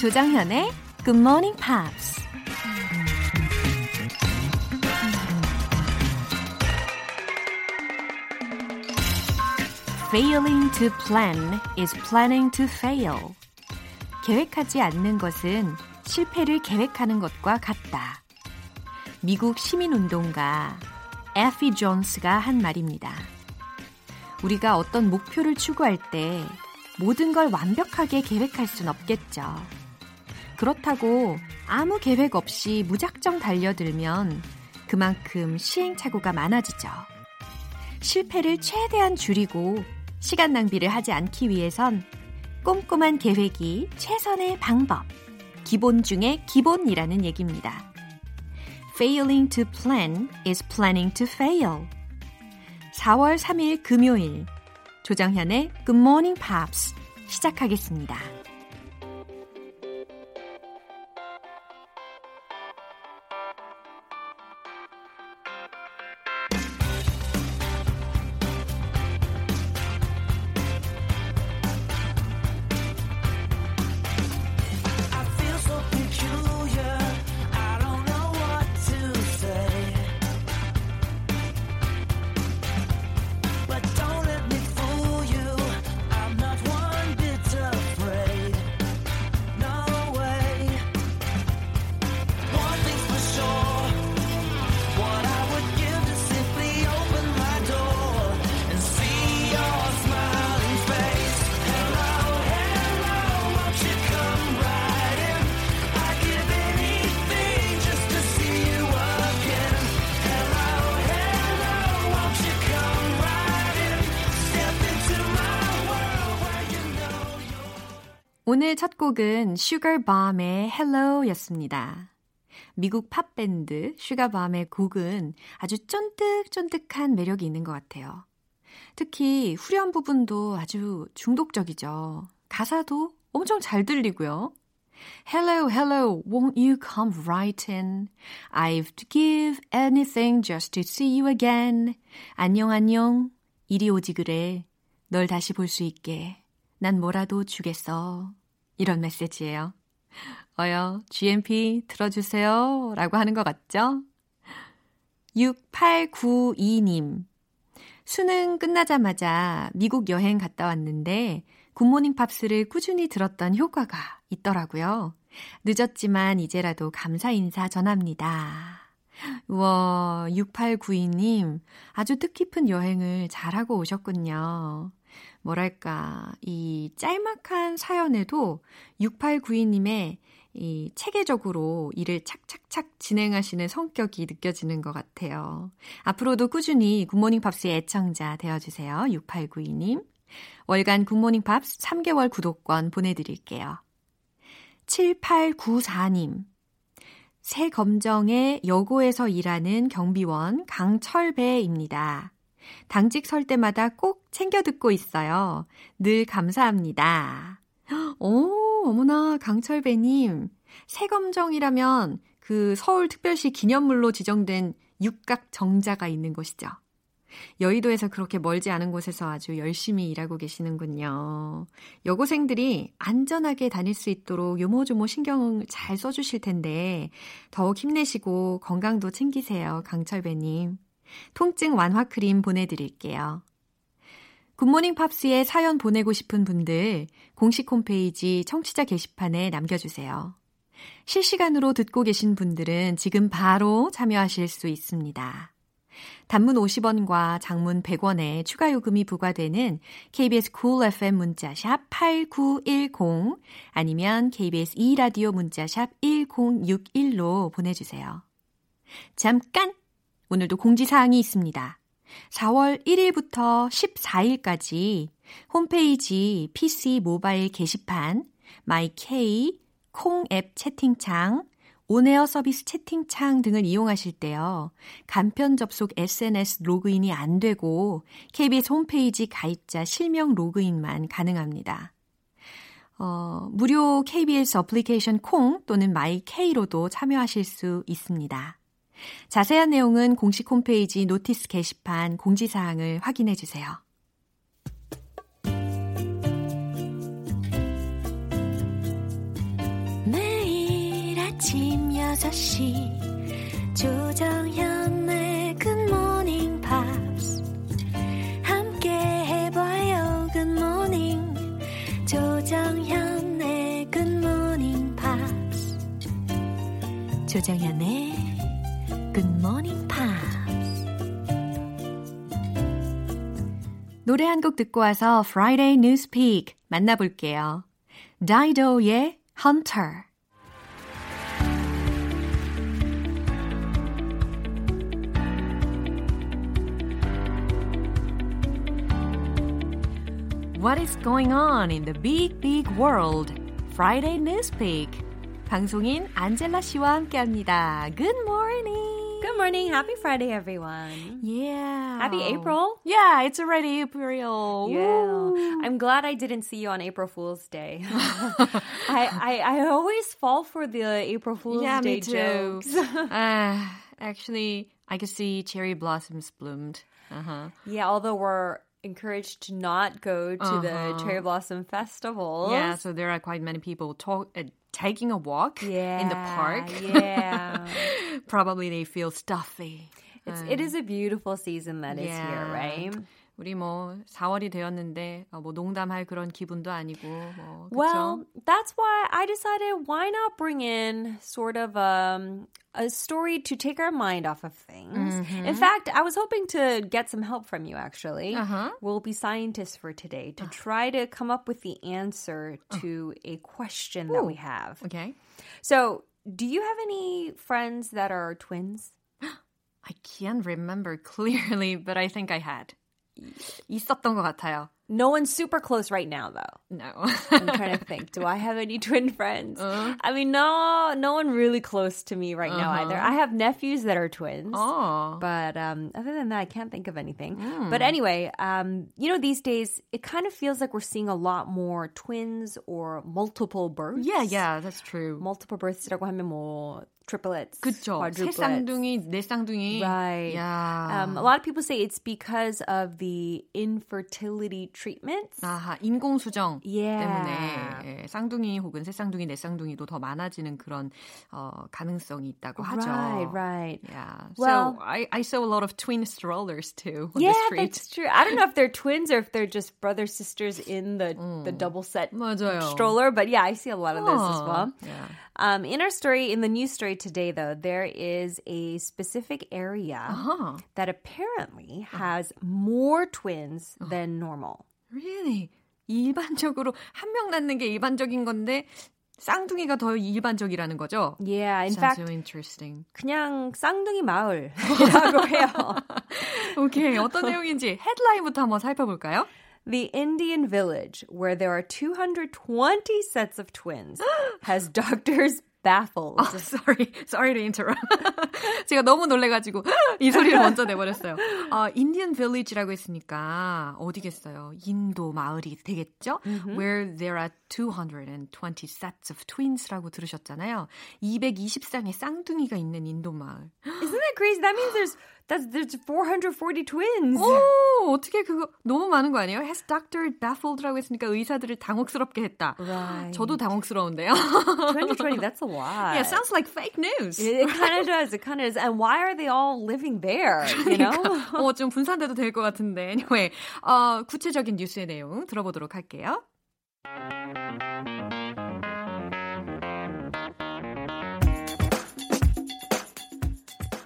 조정현의 Good Morning Pops. Failing to plan is planning to fail. 계획하지 않는 것은 실패를 계획하는 것과 같다. 미국 시민운동가 에피 존스가 한 말입니다. 우리가 어떤 목표를 추구할 때 모든 걸 완벽하게 계획할 순 없겠죠. 그렇다고 아무 계획 없이 무작정 달려들면 그만큼 시행착오가 많아지죠. 실패를 최대한 줄이고 시간 낭비를 하지 않기 위해선 꼼꼼한 계획이 최선의 방법, 기본 중의 기본이라는 얘기입니다. Failing to plan is planning to fail. 4월 3일 금요일 조정현의 Good Morning Pops 시작하겠습니다. 오늘 첫 곡은 슈가밤의 Hello였습니다. 미국 팝밴드 슈가밤의 곡은 아주 쫀득쫀득한 매력이 있는 것 같아요. 특히 후렴 부분도 아주 중독적이죠. 가사도 엄청 잘 들리고요. Hello, hello, won't you come right in? I'd give anything just to see you again. 안녕, 안녕. 이리 오지 그래. 널 다시 볼 수 있게. 난 뭐라도 주겠어. 이런 메시지예요. 어여, GMP 들어주세요. 라고 하는 것 같죠? 6892님. 수능 끝나자마자 미국 여행 갔다 왔는데 굿모닝 팝스를 꾸준히 들었던 효과가 있더라고요. 늦었지만 이제라도 감사 인사 전합니다. 우와, 6892님. 아주 뜻깊은 여행을 잘하고 오셨군요. 뭐랄까, 이 짤막한 사연에도 6892님의 이 체계적으로 일을 착착착 진행하시는 성격이 느껴지는 것 같아요. 앞으로도 꾸준히 굿모닝 팝스의 애청자 되어주세요. 6892님. 월간 굿모닝 팝스 3개월 구독권 보내드릴게요. 7894님. 새 검정의 여고에서 일하는 경비원 강철배입니다. 당직 설 때마다 꼭 챙겨 듣고 있어요. 늘 감사합니다. 오, 어머나, 강철배님. 새검정이라면 그 서울특별시 기념물로 지정된 육각 정자가 있는 곳이죠. 여의도에서 그렇게 멀지 않은 곳에서 아주 열심히 일하고 계시는군요. 여고생들이 안전하게 다닐 수 있도록 요모조모 신경을 잘 써주실 텐데 더욱 힘내시고 건강도 챙기세요. 강철배님. 통증 완화 크림 보내드릴게요. 굿모닝 팝스에 사연 보내고 싶은 분들 공식 홈페이지 청취자 게시판에 남겨주세요. 실시간으로 듣고 계신 분들은 지금 바로 참여하실 수 있습니다. 단문 50원과 장문 100원의 추가 요금이 부과되는 KBS cool FM 문자샵 8910 아니면 KBS 2라디오 문자샵 1061로 보내 주세요. 잠깐 오늘도 공지사항이 있습니다. 4월 1일부터 14일까지 홈페이지 PC 모바일 게시판 마이케이 콩 앱 채팅창 온에어 서비스 채팅창 등을 이용하실 때요. 간편 접속 SNS 로그인이 안 되고 KBS 홈페이지 가입자 실명 로그인만 가능합니다. 어, 무료 KBS 어플리케이션 콩 또는 마이케이로도 참여하실 수 있습니다. 자세한 내용은 공식 홈페이지 notice 게시판 공지사항을 확인해 주세요. 아침 6시 조정현의 Morning Pops. 함께 해봐요 Morning. 조정현의 Morning Pops. 조정현의 Morning Pops 노래 한 곡 듣고 와서 Friday Newspeak 만나볼게요. 다이도의 Hunter What is going on in the big, big world? Friday Newspeak. 방송인 안젤라 씨와 함께합니다. Good morning. Good morning. Happy Friday, everyone. Yeah. Happy April. Yeah, it's already April. Yeah. Woo. I'm glad I didn't see you on April Fool's Day. I, I I always fall for the April Fool's yeah, Day me too. jokes. uh, actually, I could see cherry blossoms bloomed. Uh-huh. yeah, although we're encouraged to not go to Uh-huh. the cherry blossom festival. Yeah, so there are quite many people talk, uh, taking a walk yeah, in the park. Yeah. Probably they feel stuffy. it's, it is a beautiful season that is here, right? 우리 뭐 4월이 되었는데 어, 뭐 농담할 그런 기분도 아니고 뭐 그쵸? Well, that's why I decided why not bring in sort of um, a story to take our mind off of things. In fact, I was hoping to get some help from you actually. Uh-huh. We'll be scientists for today to try to come up with the answer to a question that we have. Okay. So, do you have any friends that are twins? I can't remember clearly, but I think I had. 있었던 것 같아요. No one's super close right now though. No. I'm trying to think. Do I have any twin friends? I mean, no, no one really close to me right now either. I have nephews that are twins. oh. But um, other than that, I can't think of anything. But anyway, um, you know, these days it kind of feels like we're seeing a lot more twins or multiple births. Yeah, yeah, that's true. Multiple births라고 하면 뭐 triplets, 그쵸. 새 quadruplets. 쌍둥이, 네 쌍둥이. Right. Yeah. Um, a lot of people say it's because of the infertility treatments. 아하, 인공수정 Yeah. 때문에 예, 쌍둥이 혹은 새 쌍둥이, 네 쌍둥이도 더 많아지는 그런 어, 가능성이 있다고 하죠. Right, right. Yeah. Well- so I, I saw a lot of twin strollers too on Yeah, the street. that's true. I don't know if they're twins or if they're just brother sisters in the the double set 맞아요. stroller, but yeah, I see a lot of this as Oh, well. yeah. Um, in our story, in the news story today, though, there is a specific area Uh-huh. that apparently has more twins than normal. Really? 일반적으로 한 명 낳는 게 일반적인 건데 쌍둥이가 더 일반적이라는 거죠? Yeah, in Sounds fact, so interesting. 그냥 쌍둥이 마을이라고 해요. 오케이, 어떤 내용인지 헤드라인부터 한번 살펴볼까요? The Indian village, where there are 220 sets of twins, has doctors baffled. 아, sorry, sorry to interrupt. 제가 너무 놀래가지고 이 소리를 먼저 내버렸어요. 어, Indian village라고 했으니까 어디겠어요? 인도 마을이 되겠죠? Where there are 220 sets of twins라고 들으셨잖아요. 220쌍의 쌍둥이가 있는 인도 마을. Isn't that crazy? That means there's that's there's 440 twins. 오, 어떻게 그거 너무 많은 거 아니에요? Has Dr. Baffled라고 했으니까 의사들을 당혹스럽게 했다. Right. 저도 당혹스러운데요. 220, that's a lot. yeah, sounds like fake news. It, it kind of does. It kind of does. And why are they all living there? You know? 어, 좀 분산돼도 될 것 같은데. Anyway, 어, 구체적인 뉴스의 내용 들어보도록 할게요.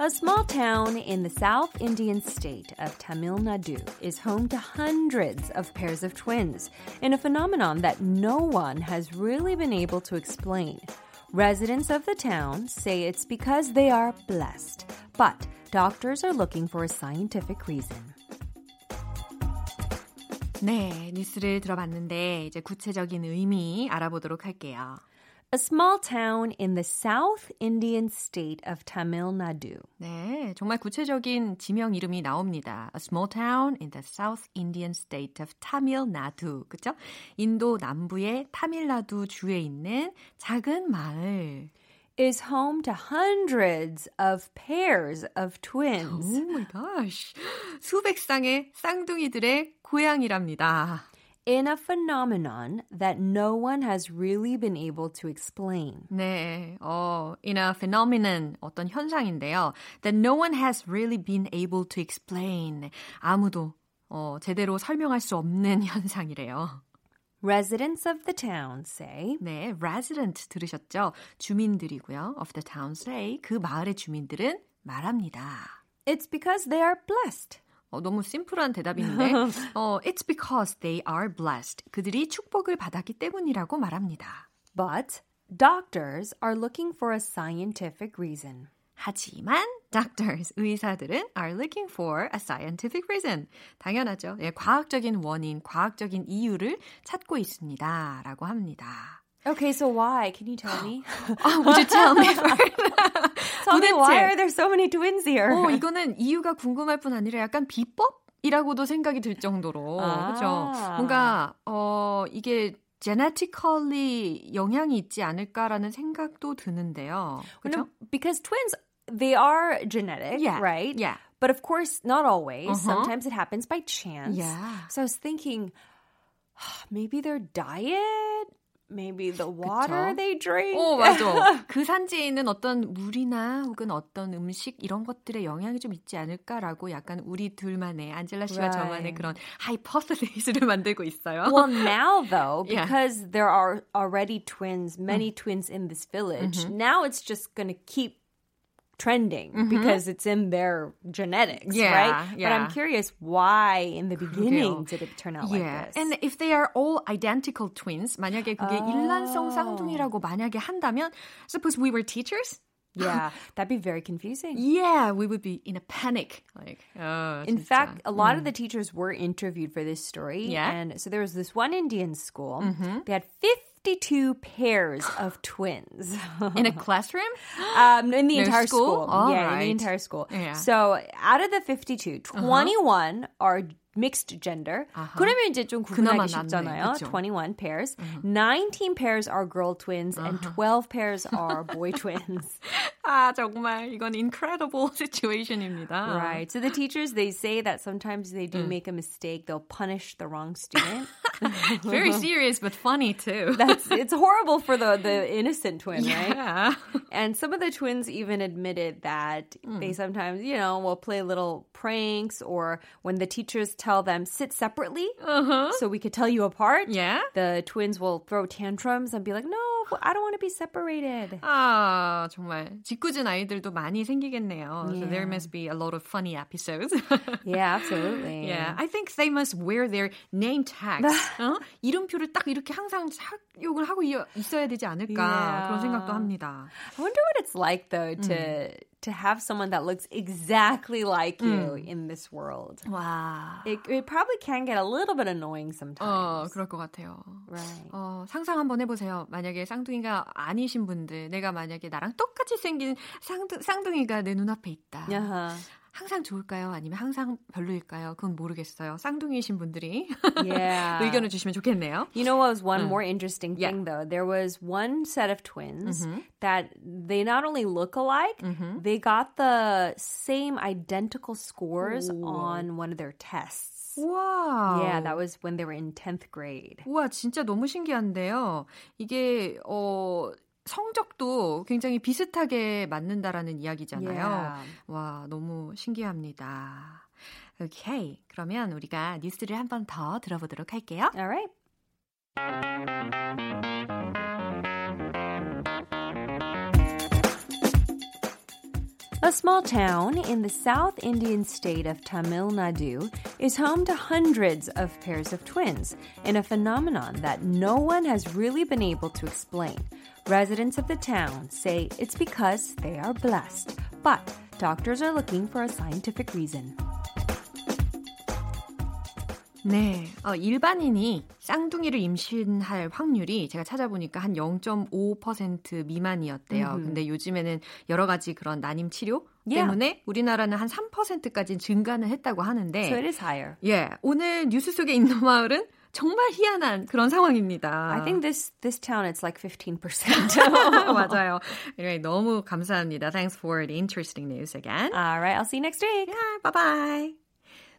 A small town in the South Indian state of Tamil Nadu is home to hundreds of pairs of twins in a phenomenon that no one has really been able to explain. Residents of the town say it's because they are blessed, but doctors are looking for a scientific reason. 네, 뉴스를 들어봤는데 이제 구체적인 의미 알아보도록 할게요. A small town in the South Indian state of Tamil Nadu. 네, 정말 구체적인 지명 이름이 나옵니다. A small town in the South Indian state of Tamil Nadu. 그죠? 인도 남부의 타밀나두 주에 있는 작은 마을. is home to hundreds of pairs of twins. Oh my gosh. 수백 쌍의 쌍둥이들의 고향이랍니다. in a phenomenon that no one has really been able to explain. 네, 어, in a phenomenon, 어떤 현상인데요. That no one has really been able to explain. 아무도 어, 제대로 설명할 수 없는 현상이래요. Residents of the town say. 네, resident 들으셨죠? 주민들이고요. of the town say. 그 마을의 주민들은 말합니다. It's because they are blessed. 어, 너무 심플한 대답인데, 어, it's because they are blessed. 그들이 축복을 받았기 때문이라고 말합니다. But doctors are looking for a scientific reason. 하지만 doctors, 의사들은 are looking for a scientific reason. 당연하죠. 예, 과학적인 원인, 과학적인 이유를 찾고 있습니다. 라고 합니다. Okay, so why? Can you tell me? oh, would you tell me first? tell me why are there so many twins here? 어, 이거는 이유가 궁금할 뿐 아니라 약간 비법? 이라고도 생각이 들 정도로 아. 그렇죠. 뭔가 어 이게 genetically 영향이 있지 않을까라는 생각도 드는데요. 그렇죠? Because twins they are genetic, yeah. right? Yeah. But of course, not always. Uh-huh. Sometimes it happens by chance. Yeah. So I was thinking, maybe their diet, maybe the water 그쵸? they drink. 어, 맞아. 그 산지에 있는 어떤 물이나 혹은 어떤 음식 이런 것들의 영향이 좀 있지 않을까라고 약간 우리 둘만의 안젤라 씨와 Right. 저만의 그런 하이퍼스테이스를 만들고 있어요. Well, now though, Yeah. because there are already twins, many twins in this village, now it's just going to keep trending because it's in their genetics, Yeah, right? But yeah. I'm curious why in the beginning 그러게요. did it turn out like Yeah. this? And if they are all identical twins, 만약에 그게 Oh. 일란성 쌍둥이라고 만약에 한다면, suppose we were teachers? yeah, that'd be very confusing. Yeah, we would be in a panic. Like, oh, In 진짜. fact, a lot of the teachers were interviewed for this story. Yeah. And so there was this one Indian school. They had 52 pairs of twins. in a classroom? um, in the Their entire school? school. All yeah, in right. the entire school. Yeah. So out of the 52, 21 are mixed gender. 그러면 이제 좀 그나마 구분하기 낫네, 쉽잖아요. 그쵸? 21 pairs. 19 pairs are girl twins and 12 pairs are boy twins. 아, 정말 이건 incredible situation입니다. Right. So the teachers they say that sometimes they do make a mistake. They'll punish the wrong student. Very serious but funny too. That's it's horrible for the the innocent twin, right? yeah. And some of the twins even admitted that hmm. they sometimes, you know, will play little pranks or when the teachers tell them sit separately uh-huh. so we could tell you apart. Yeah? The twins will throw tantrums and be like, "No, I don't want to be separated." 아, 정말 짓궂은 아이들도 많이 생기겠네요. So there Yeah. must be a lot of funny episodes. Yeah, absolutely. Yeah, I think they must wear their name tags. 어? 이름표를 딱 이렇게 항상 착용을 하고 이- 있어야 되지 않을까 Yeah. 그런 생각도 합니다. I wonder what it's like though to to have someone that looks exactly like you in this world. 와, It, it probably can get a little bit annoying 어, sometimes. 그럴 것 같아요. Right. 어, 상상 한번 해보세요. 만약에 쌍둥이가 아니신 분들, 내가 만약에 나랑 똑같이 생긴 쌍둥, 쌍둥이가 내 눈앞에 있다. Uh-huh. 항상 좋을까요? 아니면 항상 별로일까요? 그건 모르겠어요. 쌍둥이신 분들이 Yeah. 의견을 주시면 좋겠네요. You know what was one more interesting Yeah. thing though? There was one set of twins that they not only look alike, they got the same identical scores on one of their tests. 와. Yeah, that was when they were in 10th grade. 우와, 진짜 너무 신기한데요. 이게, 어, 성적도 굉장히 비슷하게 맞는다라는 이야기잖아요. Yeah. 와, 너무 신기합니다. 오케이. 그러면 우리가 뉴스를 한 번 더 들어보도록 할게요. All A small town in the South Indian state of Tamil Nadu is home to hundreds of pairs of twins in a phenomenon that no one has really been able to explain. Residents of the town say it's because they are blessed, but doctors are looking for a scientific reason. 네, 어, 일반인이 쌍둥이를 임신할 확률이 제가 찾아보니까 한 0.5% 미만이었대요. 근데 요즘에는 여러 가지 그런 난임 치료 Yeah. 때문에 우리나라는 한 3%까지 증가는 했다고 하는데 So it is higher. 예, 오늘 뉴스 속에 있는 마을은 정말 희한한 그런 상황입니다. I think this this town it's like 15%. 맞아요. Anyway, 너무 감사합니다. Thanks for the interesting news again. All right, I'll see you next week. Yeah, bye bye.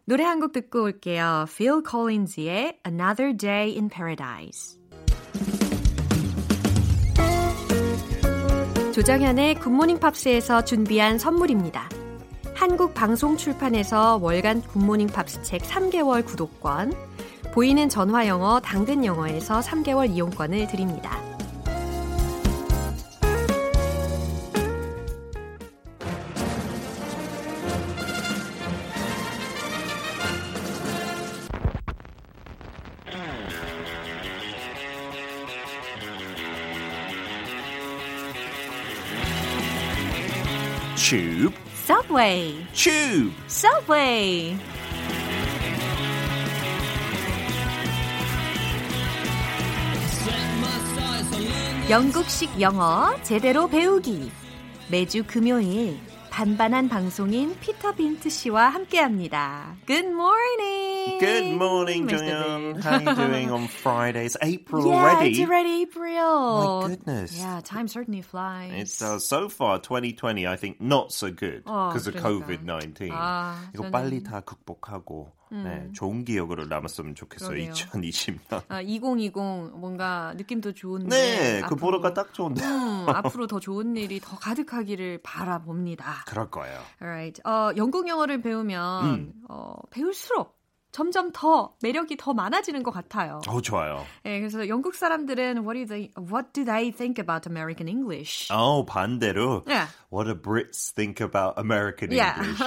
노래 한 곡 듣고 올게요. Phil Collins의 Another Day in Paradise. 조정현의 굿모닝 팝스에서 준비한 선물입니다. 한국 방송 출판에서 월간 굿모닝 팝스 책 3개월 구독권, 보이는 전화 영어 당근 영어에서 3개월 이용권을 드립니다. Subway, Tube. Subway. 영국식 영어 제대로 배우기. 매주 금요일 반반한 방송인 피터 빈트 씨와 함께합니다. Good morning. Good morning, Mr. Jung. Bin. How are you doing on Friday? It's April Yeah, already. it's already April. My goodness. Yeah, time certainly flies. It's uh, so far 2020. I think not so good 어, because of 그러니까. COVID 19. 아, 이거 저는- 빨리 다 극복하고 네, 좋은 기억으로 남았으면 좋겠어요. 그러게요. 2020년. 아, 2020 뭔가 느낌도 좋은데 네, 그 앞으로- 보러가 딱 좋은데. 음, 앞으로 더 좋은 일이 더 가득하기를 바라봅니다. 그럴 거예요. Alright. 어, 영국 영어를 배우면 음. 어, 배울수록 점점 더 매력이 더 많아지는 것 같아요. 어, 좋아요. 예, 그래서 영국 사람들은 what do they what do they think about American English? 어, 반대로. Yeah. What do Brits think about American Yeah. English?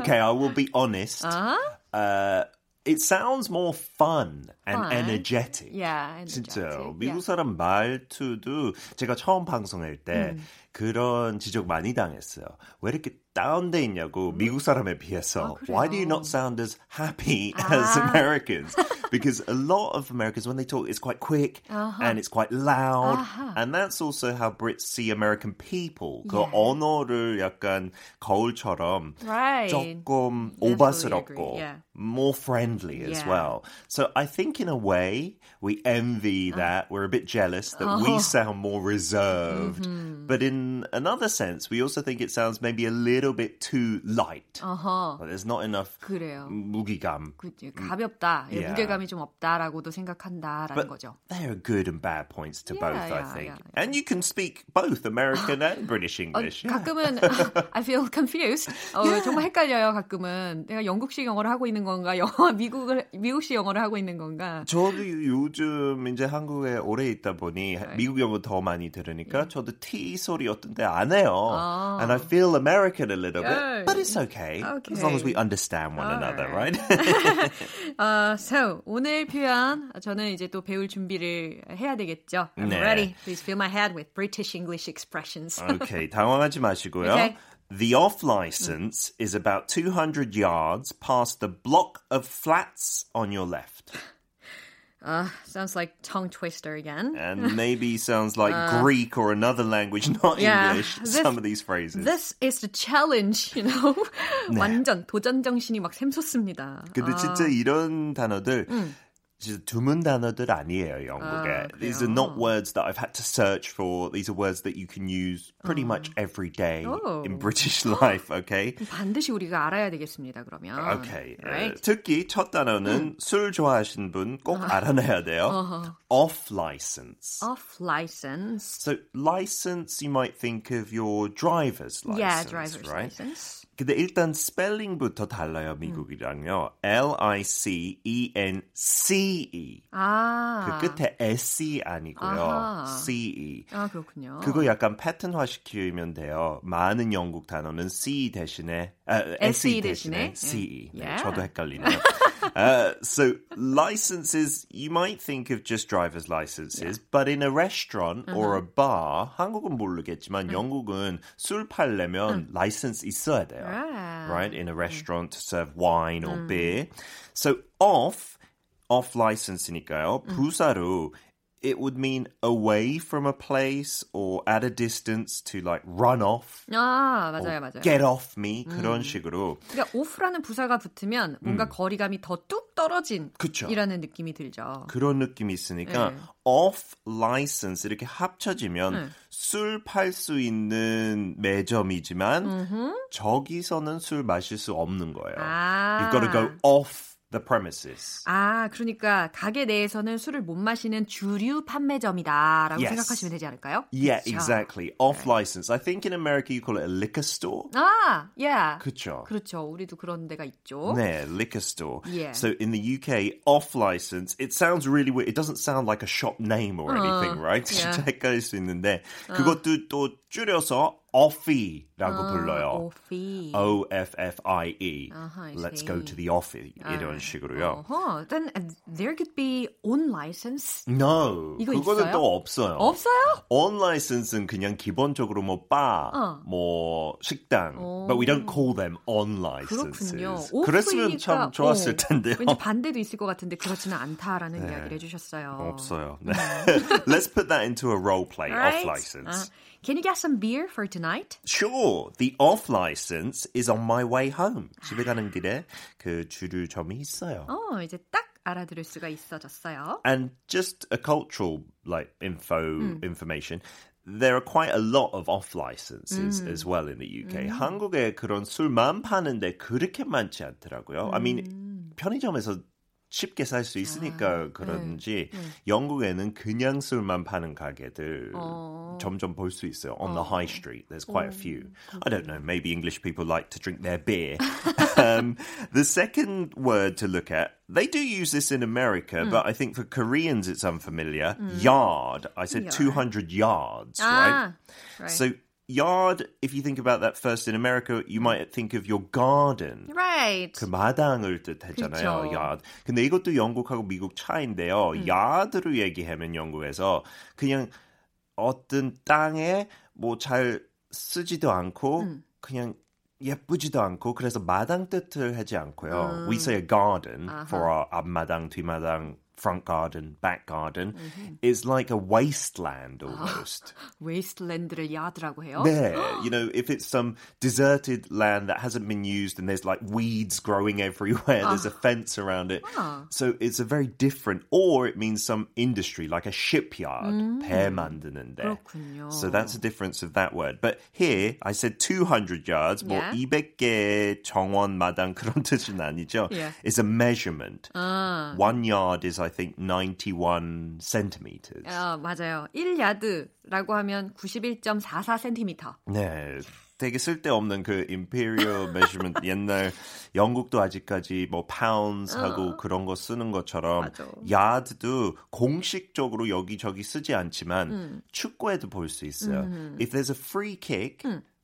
okay, I will be honest. Uh-huh. Uh, it sounds more fun and Fun. energetic. Yeah, 진짜 energetic. 미국 Yeah. 사람 말투도 제가 처음 방송할 때 그런 지적 많이 당했어요. 왜 이렇게 다운돼 있냐고 미국 사람에 비해서. 아, Why do you 그래요? not sound as happy as 아. Americans? Because a lot of Americans when they talk it's quite quick and it's quite loud 아하. and that's also how Brits see American people. 그 Yeah. 언어를 약간 거울처럼 Right. 조금 Definitely 오바스럽고 agree, yeah. more friendly as Yeah. well. So I think in a way we envy Uh. that. We're a bit jealous that Oh. we sound more reserved. Mm-hmm. But in another sense, we also think it sounds maybe a little bit too light. But there's not enough 그래요. 무기감. 그치, 가볍다. 예, Yeah. 무게감이 좀 없다라고도 생각한다라는 But 거죠. there are good and bad points to Yeah, both, I yeah, think. yeah, And you can speak both American and British 어, English. Yeah. 가끔은 I feel confused. 어, 정말 헷갈려요. 가끔은 내가 영국식 영어를 하고 있는 건가, 영어 미국을 미국식 영어를 하고 있는 건가. 저도 요즘 이제 한국에 오래 있다 보니 네. 미국 영어 더 많이 들으니까 저도 T 소리 어떤 때안 해요. 아. And I feel American a little bit. Oh. But it's okay. As long as we understand one another, right? Uh, so 오늘 표현 저는 이제 또 배울 준비를 해야 되겠죠. I'm 네. ready. Please fill my head with British English expressions. okay, 당황하지 마시고요. Okay. The off license is about 200 yards past the block of flats on your left. Uh, sounds like tongue twister again. And maybe sounds like Greek or another language, not Uh, yeah, English, this- some of these phrases. This is the challenge, you know. 완전 도전 정신이 막 샘솟습니다. 근데 아, 진짜 이런 단어들 진짜 드문 단어들 아니에요 영국에. 아, These are 그래요? not words that I've had to search for. These are words that you can use pretty much every day Oh. in British life. Okay. 반드시 우리가 알아야 되겠습니다. 그러면. Okay. 어, Right? 특히 첫 단어는 술 좋아하시는 분 꼭 알아내야 돼요. Off license. Off license. So license, you might think of your driver's license, yeah, driver's right? license. 근데 일단 스펠링부터 달라요 미국이랑요. L I C E N C E. 아. 그 끝에 S 아니고요. 아하. C E. 아, 그렇군요. 그거 약간 패턴화 시키면 돼요. 많은 영국 단어는 C 대신에 아, S SE E 대신에? 대신에 C E. 네, Yeah. 저도 헷갈리네요. uh, so licenses, you might think of just driver's licenses, but in a restaurant or a bar, 한국은 모르겠지만 영국은 술 팔려면 license 있어야 돼요. Ah. right? In a restaurant to serve wine or beer. So off, off license니까요. 부사로 it would mean away from a place or at a distance to like run off. 아, 맞아요, 맞아요. Get off me 그런 식으로. 그러니까 off라는 부사가 붙으면 뭔가 거리감이 더 뚝 떨어진 그쵸. 이라는 느낌이 들죠. 그런 느낌이 있으니까 네. off license 이렇게 합쳐지면 네. 술팔 수 있는 매점이지만 저기서는 술 마실 수 없는 거예요. 아. You've got to go off the premises. 아, 그러니까 가게 내에서는 술을 못 마시는 주류 판매점이다라고 Yes. 생각하시면 되지 않을까요? Yeah, 그쵸? exactly. Off license. I think in America you call it a liquor store. 아, yeah. 그쵸. 그렇죠. 우리도 그런 데가 있죠. 네, liquor store. Yeah. So in the UK, off license, it sounds really weird. It doesn't sound like a shop name or anything, right? yeah. 진짜 헷갈릴 수 있는데 그것도 또 줄여서 offie라고 불러요. 오피. O F F I E. 아하, I Let's see. go to the offie 이런 식으로요. 어허, then uh, there could be on license. No, 이거 그거는 있어요? 또 없어요. 없어요? On license는 그냥 기본적으로 뭐 바, 어. 뭐 식당, but we don't call them on licenses. 그렇군요. 그랬으면 참 오프니까, 좋았을 어, 텐데요. 왠지 반대도 있을 것 같은데 그렇지는 않다라는 이야기를 해주셨어요. 없어요. 네. Let's put that into a role play. Right? Off license. 아, can you get some beer for tonight? Sure. The off license is on my way home. 집에 가는 길에 그 주류점이 있어요. 어, 이제 딱 알아들을 수가 있어졌어요. And just a cultural like info Hmm. information. There are quite a lot of off licenses Hmm. as well in the UK. 한국에 그런 술만 파는데 그렇게 많지 않더라고요. I Hmm. mean 편의점에서 쉽게 살 수 아, 있으니까 그런지 영국에는 그냥 술만 파는 가게들 어. 점점 볼 수 있어요. On the high street, there's quite a few. I don't know. Maybe English people like to drink their beer. um, the second word to look at, they do use this in America, but I think for Koreans it's unfamiliar. Yard. I said Yard. 200 yards, right? 아, right. So yard, if you think about that first in America, you might think of your garden. right. 그 마당을 뜻했잖아요. 그쵸. yard. 근데 이것도 영국하고 미국 차인데요. yard로 얘기하면 영국에서 그냥 어떤 땅에 뭐 잘 쓰지도 않고 그냥 예쁘지도 않고 그래서 마당 뜻을 하지 않고요. We say a garden for our 앞마당, 뒤마당, front garden, back garden is like a wasteland almost. 웨이스트랜드를 야드라고 해요. There, you know, if it's some deserted land that hasn't been used and there's like weeds growing everywhere, there's a fence around it. So it's a very different, or it means some industry like a shipyard, 배 만드는데. 그렇군요. So that's the difference of that word. But here, I said 200 yards, 뭐 Yeah. 200개 정원 마당 그런 뜻은 아니죠. Yeah. It's a measurement. 아, One yard is, I think, 91 centimeters. 어, 맞아요. 1야드라고 하면 91.44cm. 네. 되게 쓸데없는 그 imperial measurement 옛날 영국도 아직까지 뭐 pounds 하고 그런 거 쓰는 것처럼 맞아. yard도 공식적으로 여기저기 쓰지 않지만 축구에도 볼 수 있어요. If there's a free kick,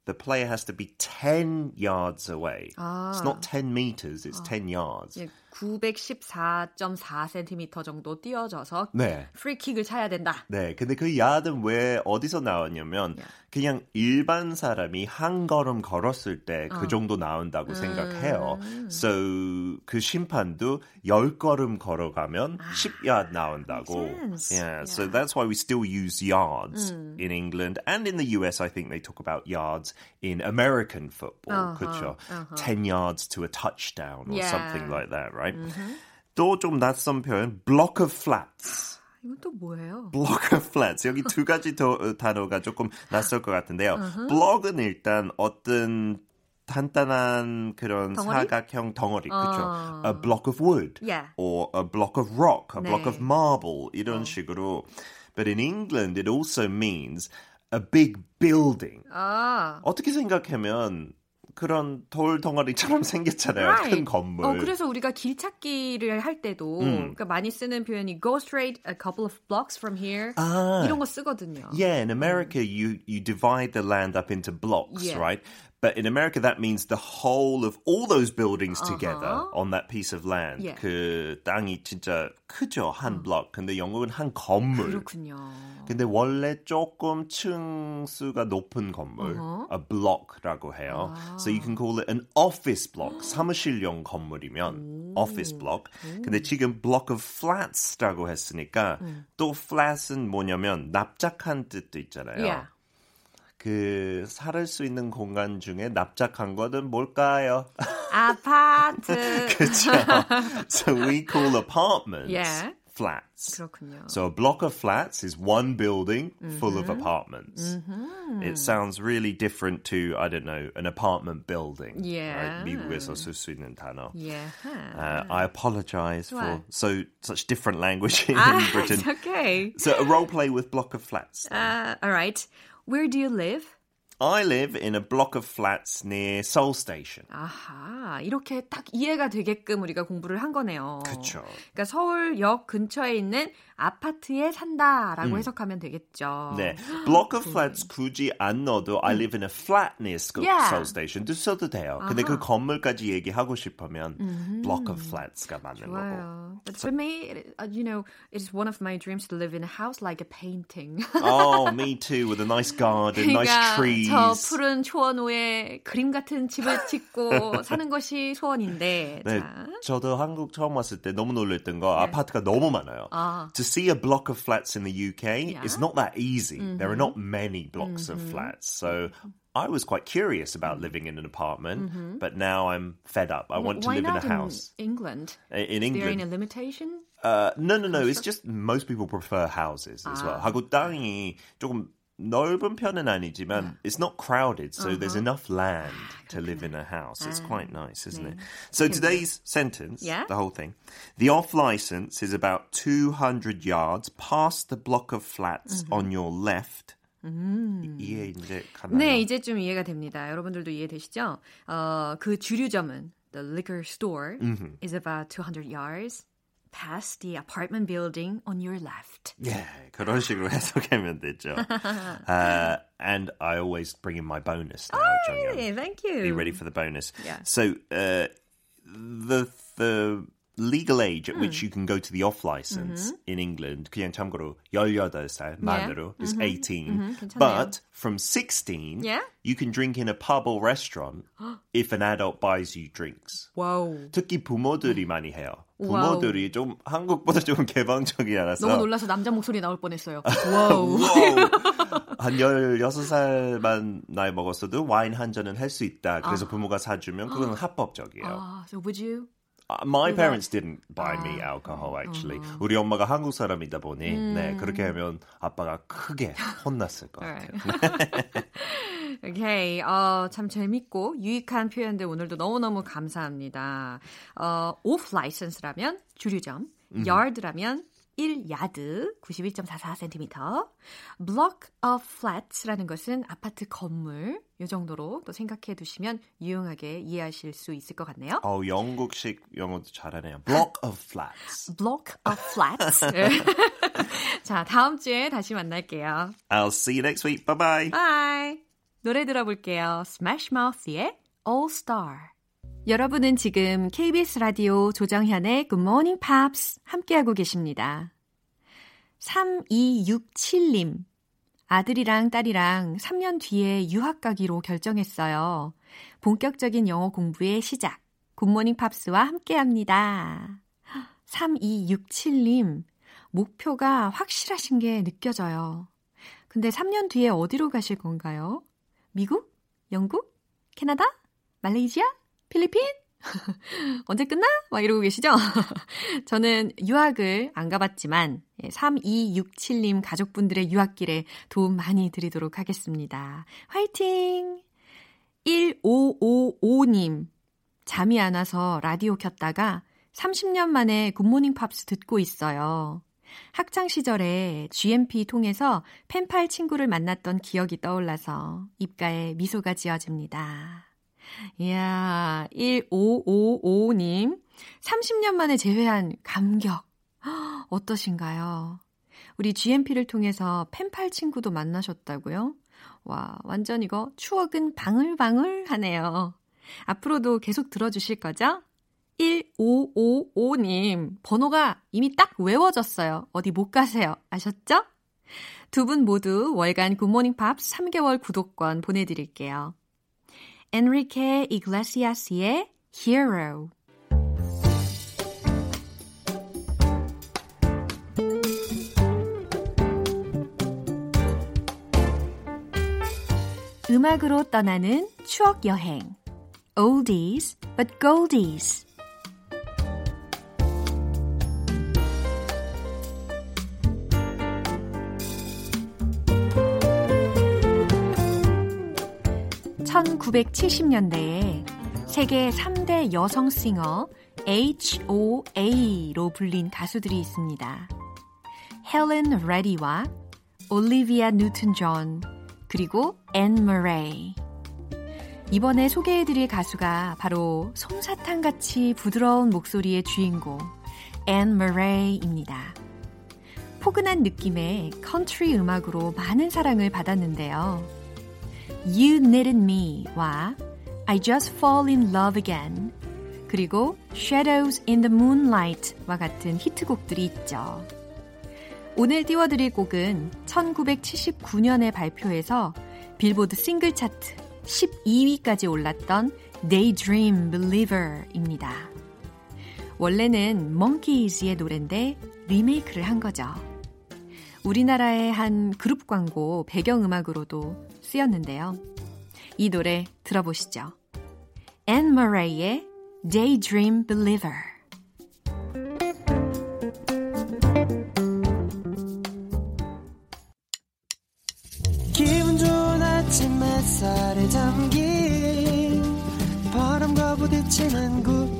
the player has to be 10 yards away. It's not 10 meters, it's 10 yards. 예, 914.4cm 정도 띄어져서 네. 프리킥을 차야 된다. 네, 근데 그 야드는 왜 어디서 나왔냐면 그냥 일반 사람이 한 걸음 걸었을 때그 정도 나온다고 생각해요. So 그 심판도 열 걸음 걸어가면 10야드 나온다고. sense. Yeah, so that's why we still use yards in England and in the US. I think they talk about yards in American football. 그렇죠? 10 yards to a touchdown or Yeah. something like that, right? 또좀 낯선 표현, block of flats. 이건 또 뭐예요? block of flats. 여기 두 가지 더, 어, 단어가 조금 낯설 것 같은데요. block은 일단 어떤 단단한 그런 덩어리? 사각형 덩어리, 어. 그렇죠? A block of wood, Yeah. or a block of rock, a block 네. of marble 이런 식으로. But in England, it also means a big building. 아, 어떻게 생각하면 그런 돌 덩어리처럼 생겼잖아요. 큰 건물. 어, 그래서 우리가 길 찾기를 할 때도 그러니까 많이 쓰는 표현이 go straight a couple of blocks from here 아. 이런 거 쓰거든요. Yeah, in America, you, you divide the land up into blocks, Yeah. right? But in America, that means the whole of all those buildings together on that piece of land. Yeah. 그 땅이 진짜 크죠, 한 블록. 근데 영국은 한 건물. 그렇군요. 근데 원래 조금 층수가 높은 건물, a block라고 해요. So you can call it an office block. 사무실용 건물이면 office block. 근데 지금 block of flats라고 했으니까 또 flat은 뭐냐면 납작한 뜻도 있잖아요. Yeah. 그 살을 수 있는 공간 중에 납작한 것은 뭘까요? 아파트. 그렇죠. so we call apartments Yeah. flats. 그렇군요. So a block of flats is one building full of apartments. It sounds really different to I don't know an apartment building. Yeah. Right? 미국에서 쓸 수 있는 단어. Yeah. Uh, I apologize for Why? so such different language in Ah, Britain. it's okay. So a role play with block of flats. Uh, all right. Where do you live? I live in a block of flats near Seoul Station. 아하, 이렇게 딱 이해가 되게끔 우리가 공부를 한 거네요. 그쵸. 그러니까 서울역 근처에 있는 아파트에 산다라고 해석하면 되겠죠. 네, block of flats 굳이 안 넣어도 I live in a flat near Yeah. Seoul Station도 써도 돼요. 근데 그 건물까지 얘기하고 싶으면 block of flats가 맞는 거고. 좋아요. But for me, it, uh, you know, it's one of my dreams to live in a house like a painting. Oh, me too, with a nice garden, nice 그러니까 trees. 저 푸른 초원호에 그림 같은 집을 짓고 사는 것이 소원인데. 네, 자. 저도 한국 처음 왔을 때 너무 놀랬던 거 아파트가 너무 많아요. 아. To see a block of flats in the UK Yeah. is not that easy. There are not many blocks of flats. So I was quite curious about living in an apartment, but now I'm fed up. I want to Why live in not a house. in England? In Is there England, any limitation? Uh, no, no, no. It's just most people prefer houses as well. 하고 땅이 조금 넓은 편은 아니지만 it's not crowded, so there's enough land to live in a house. It's quite nice, isn't it? So today's sentence, Yeah? the whole thing, the off license is about 200 yards past the block of flats on your left. 이해 이제 가나요? 네, 이제 좀 이해가 됩니다. 여러분들도 이해되시죠? 어, 그 주류점은 the liquor store is about 200 yards past the apartment building on your left. 예, 그런 식으로 해석하면 되죠. uh, and I always bring in my bonus now, 정연. 네, thank you. Are you ready for the bonus? Yeah. So uh, the the legal age at which you can go to the off license in England, 그냥 참고로 18살 만으로 is 18. 괜찮네요. But from 16, Yeah. you can drink in a pub or restaurant if an adult buys you drinks. 와우. 특히 부모들이 많이 해요. 와우. 부모들이 좀 한국보다 좀 개방적이라서 너무 놀라서 남자 목소리 나올 뻔했어요. wow. 한 16살만 나이 먹었어도 와인 한 잔은 할 수 있다. 그래서 부모가 사주면 그건 합법적이에요. 아, so would you? Uh, My parents didn't buy me alcohol actually. 우리 엄마가 한국 사람이다 보니 네, 그렇게 하면 아빠가 크게 혼났을 것 같아요. 오케이. 어, 참 재밌고 유익한 표현들 오늘도 너무너무 감사합니다. 어, off license라면 주류점, yard라면 1야드 91.44cm, block of flats,라는 것은 아파트 건물 이 정도로 또 생각해 두시면 유용하게 이해하실 수 있을 것 같네요. 어, 영국식 영어도 잘하네요. Block of flats. block of flats. 자, 다음 주에 다시 만날게요. I'll see you next week. Bye bye. Bye. 노래 들어볼게요. Smash Mouth의 All Star. 여러분은 지금 KBS 라디오 조정현의 Good Morning Pops 함께하고 계십니다. 3267님. 아들이랑 딸이랑 3년 뒤에 유학 가기로 결정했어요. 본격적인 영어 공부의 시작. 굿모닝 팝스와 함께 합니다. 3267님. 목표가 확실하신 게 느껴져요. 근데 3년 뒤에 어디로 가실 건가요? 미국? 영국? 캐나다? 말레이시아? 필리핀? 언제 끝나? 막 이러고 계시죠? 저는 유학을 안 가봤지만 3267님 가족분들의 유학길에 도움 많이 드리도록 하겠습니다. 화이팅! 1555님 잠이 안 와서 라디오 켰다가 30년 만에 굿모닝 팝스 듣고 있어요. 학창 시절에 GMP 통해서 펜팔 친구를 만났던 기억이 떠올라서 입가에 미소가 지어집니다. 이야, 1555님. 30년 만에 재회한 감격. 어떠신가요? 우리 GMP를 통해서 펜팔 친구도 만나셨다고요? 와, 완전 이거 추억은 방울방울 하네요. 앞으로도 계속 들어주실 거죠? 1555님, 번호가 이미 딱 외워졌어요. 어디 못 가세요. 아셨죠? 두 분 모두 월간 굿모닝 팝 3개월 구독권 보내드릴게요. 엔리케 이글레시아스의 Hero 음악으로 떠나는 추억 여행 Oldies but Goldies (1970년대에) 세계 3대 여성 싱어 HOA로 불린 가수들이 있습니다. 헬렌 레디와 올리비아 뉴튼 존 그리고 앤 머레이. 이번에 소개해드릴 가수가 바로 솜사탕같이 부드러운 목소리의 주인공 앤 머레이입니다. 포근한 느낌의 컨트리 음악으로 많은 사랑을 받았는데요. You Needed Me와 I Just Fall in Love Again 그리고 Shadows in the Moonlight와 같은 히트곡들이 있죠. 오늘 띄워드릴 곡은 1979년에 발표해서 빌보드 싱글 차트 12위까지 올랐던 Daydream Believer입니다. 원래는 Monkeys의 노래인데 리메이크를 한 거죠. 우리나라의 한 그룹 광고 배경음악으로도 쓰였는데요. 이 노래 들어보시죠. Anne Murray의 Daydream Believer 기분 좋은 아침 햇살에 잠긴 바람과 부딪히는 귀여운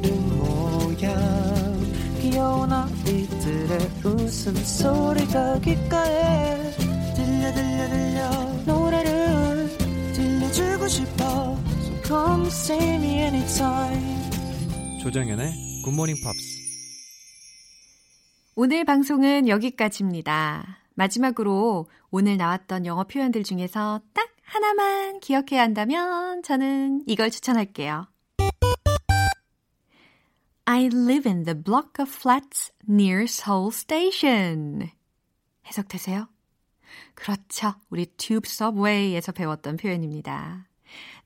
아이들의 웃음소리가 귓가에 들려 들려 들려 노래를 들려주고 싶어 So come see me anytime 조정연의 굿모닝 팝스 오늘 방송은 여기까지입니다. 마지막으로 오늘 나왔던 영어 표현들 중에서 딱 하나만 기억해야 한다면 저는 이걸 추천할게요. I live in the block of flats near Seoul Station. 해석되세요? 그렇죠. 우리 Tube Subway에서 배웠던 표현입니다.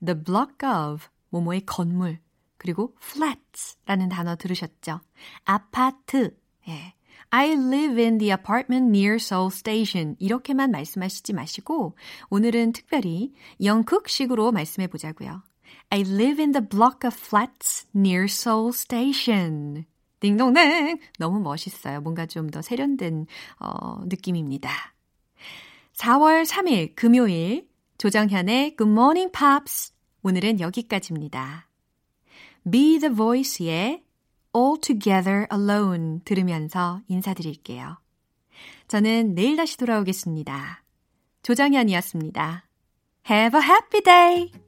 The block of 뭐뭐의 건물 그리고 flats라는 단어 들으셨죠? 아파트. 예. I live in the apartment near Seoul Station. 이렇게만 말씀하시지 마시고 오늘은 특별히 영국식으로 말씀해 보자고요. I live in the block of flats near Seoul Station. 딩동댕! 너무 멋있어요. 뭔가 좀 더 세련된 어, 느낌입니다. 4월 3일 금요일 조정현의 Good Morning Pops 오늘은 여기까지입니다. Be the Voice의 All Together Alone 들으면서 인사드릴게요. 저는 내일 다시 돌아오겠습니다. 조정현이었습니다. Have a happy day!